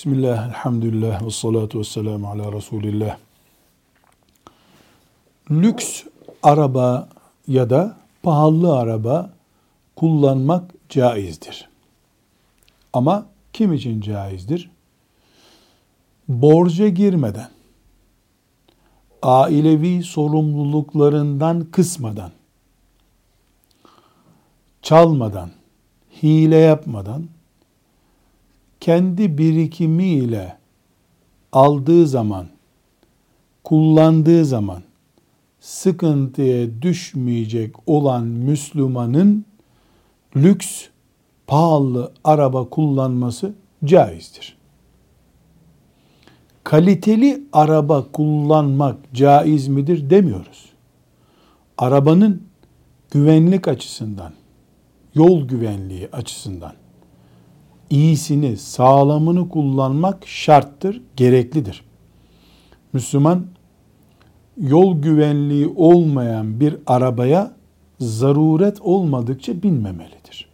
Bismillah, elhamdülillah, ve salatu ve selamu ala Resulillah. Lüks araba ya da pahalı araba kullanmak caizdir. Ama kim için caizdir? Borca girmeden, ailevi sorumluluklarından kısmadan, çalmadan, hile yapmadan, kendi birikimiyle aldığı zaman, kullandığı zaman sıkıntıya düşmeyecek olan Müslümanın lüks, pahalı araba kullanması caizdir. Kaliteli araba kullanmak caiz midir demiyoruz. Arabanın güvenlik açısından, yol güvenliği açısından iyisini, sağlamını kullanmak şarttır, gereklidir. Müslüman yol güvenliği olmayan bir arabaya zaruret olmadıkça binmemelidir.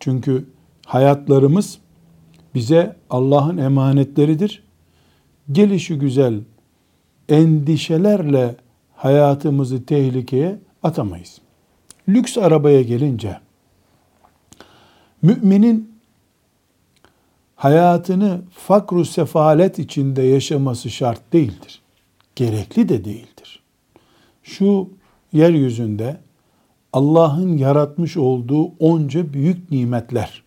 Çünkü hayatlarımız bize Allah'ın emanetleridir. Gelişi güzel endişelerle hayatımızı tehlikeye atamayız. Lüks arabaya gelince müminin hayatını fakru sefalet içinde yaşaması şart değildir. Gerekli de değildir. Şu yeryüzünde Allah'ın yaratmış olduğu onca büyük nimetler,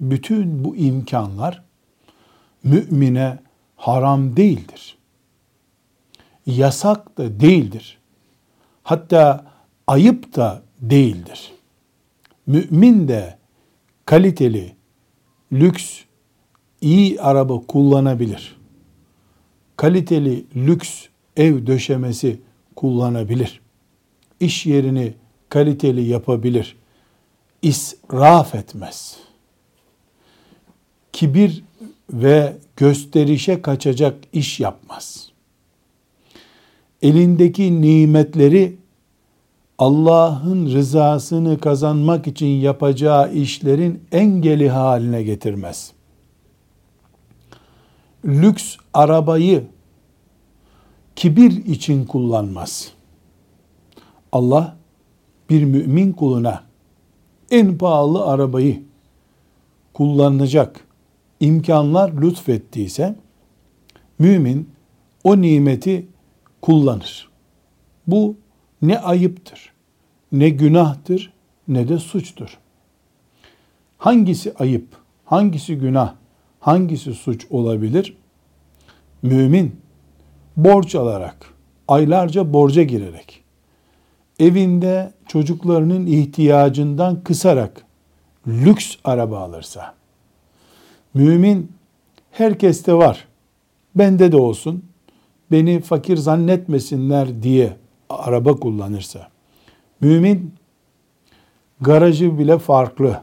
bütün bu imkanlar mümine haram değildir. Yasak da değildir. Hatta ayıp da değildir. Mümin de kaliteli, lüks iyi araba kullanabilir. Kaliteli lüks ev döşemesi kullanabilir. İş yerini kaliteli yapabilir. İsraf etmez. Kibir ve gösterişe kaçacak iş yapmaz. Elindeki nimetleri Allah'ın rızasını kazanmak için yapacağı işlerin engeli haline getirmez lüks arabayı kibir için kullanmaz. Allah bir mümin kuluna en pahalı arabayı kullanacak imkanlar lütfettiyse mümin o nimeti kullanır. Bu ne ayıptır, ne günahtır, ne de suçtur. Hangisi ayıp, hangisi günah hangisi suç olabilir? Mümin borç alarak, aylarca borca girerek, evinde çocuklarının ihtiyacından kısarak lüks araba alırsa, mümin herkeste var, bende de olsun, beni fakir zannetmesinler diye araba kullanırsa, mümin garajı bile farklı,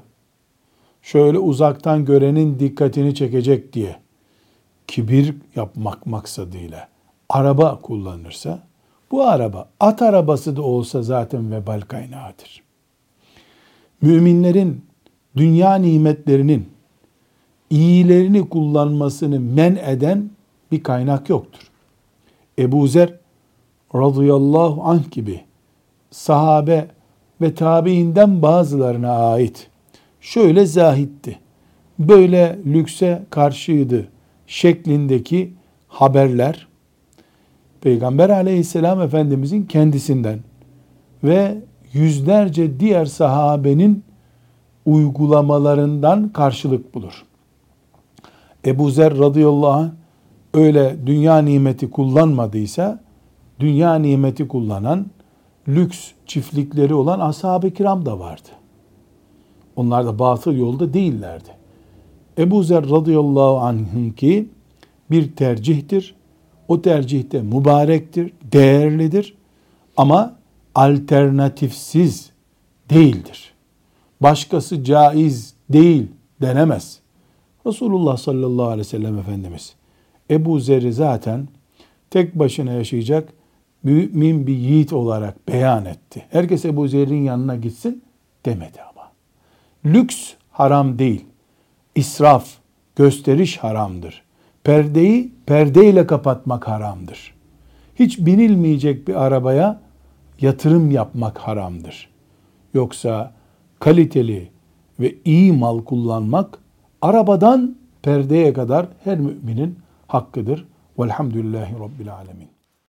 şöyle uzaktan görenin dikkatini çekecek diye kibir yapmak maksadıyla araba kullanırsa bu araba at arabası da olsa zaten vebal kaynağıdır. Müminlerin dünya nimetlerinin iyilerini kullanmasını men eden bir kaynak yoktur. Ebu Zer radıyallahu anh gibi sahabe ve tabiinden bazılarına ait şöyle zahitti, böyle lükse karşıydı şeklindeki haberler Peygamber aleyhisselam efendimizin kendisinden ve yüzlerce diğer sahabenin uygulamalarından karşılık bulur. Ebu Zer radıyallahu anh öyle dünya nimeti kullanmadıysa dünya nimeti kullanan lüks çiftlikleri olan ashab-ı kiram da vardı. Onlar da batıl yolda değillerdi. Ebu Zer radıyallahu anh'ın ki bir tercihtir. O tercihte mübarektir, değerlidir ama alternatifsiz değildir. Başkası caiz değil denemez. Resulullah sallallahu aleyhi ve sellem Efendimiz Ebu Zer'i zaten tek başına yaşayacak mümin bir yiğit olarak beyan etti. Herkes Ebu Zer'in yanına gitsin demedi lüks haram değil. İsraf, gösteriş haramdır. Perdeyi perdeyle kapatmak haramdır. Hiç binilmeyecek bir arabaya yatırım yapmak haramdır. Yoksa kaliteli ve iyi mal kullanmak arabadan perdeye kadar her müminin hakkıdır. Velhamdülillahi Rabbil Alemin.